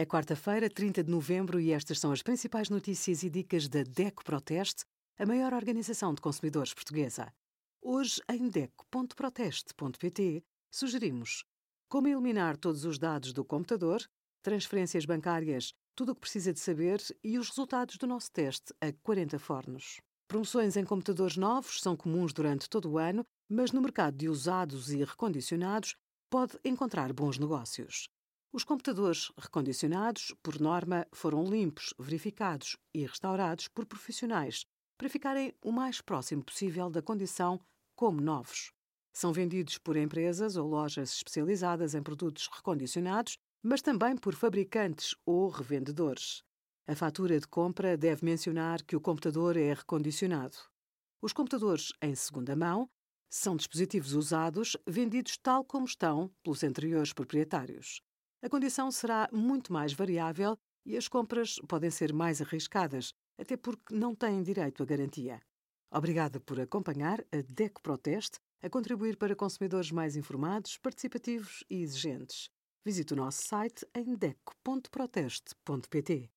É quarta-feira, 30 de novembro, e estas são as principais notícias e dicas da DECO Proteste, a maior organização de consumidores portuguesa. Hoje, em DECO.proteste.pt, sugerimos como eliminar todos os dados do computador, transferências bancárias, tudo o que precisa de saber e os resultados do nosso teste a 40 fornos. Promoções em computadores novos são comuns durante todo o ano, mas no mercado de usados e recondicionados pode encontrar bons negócios. Os computadores recondicionados, por norma, foram limpos, verificados e restaurados por profissionais para ficarem o mais próximo possível da condição como novos. São vendidos por empresas ou lojas especializadas em produtos recondicionados, mas também por fabricantes ou revendedores. A fatura de compra deve mencionar que o computador é recondicionado. Os computadores em segunda mão são dispositivos usados vendidos tal como estão pelos anteriores proprietários a condição será muito mais variável e as compras podem ser mais arriscadas, até porque não têm direito à garantia. Obrigada por acompanhar a DECO Proteste a contribuir para consumidores mais informados, participativos e exigentes. Visite o nosso site em deco.proteste.pt.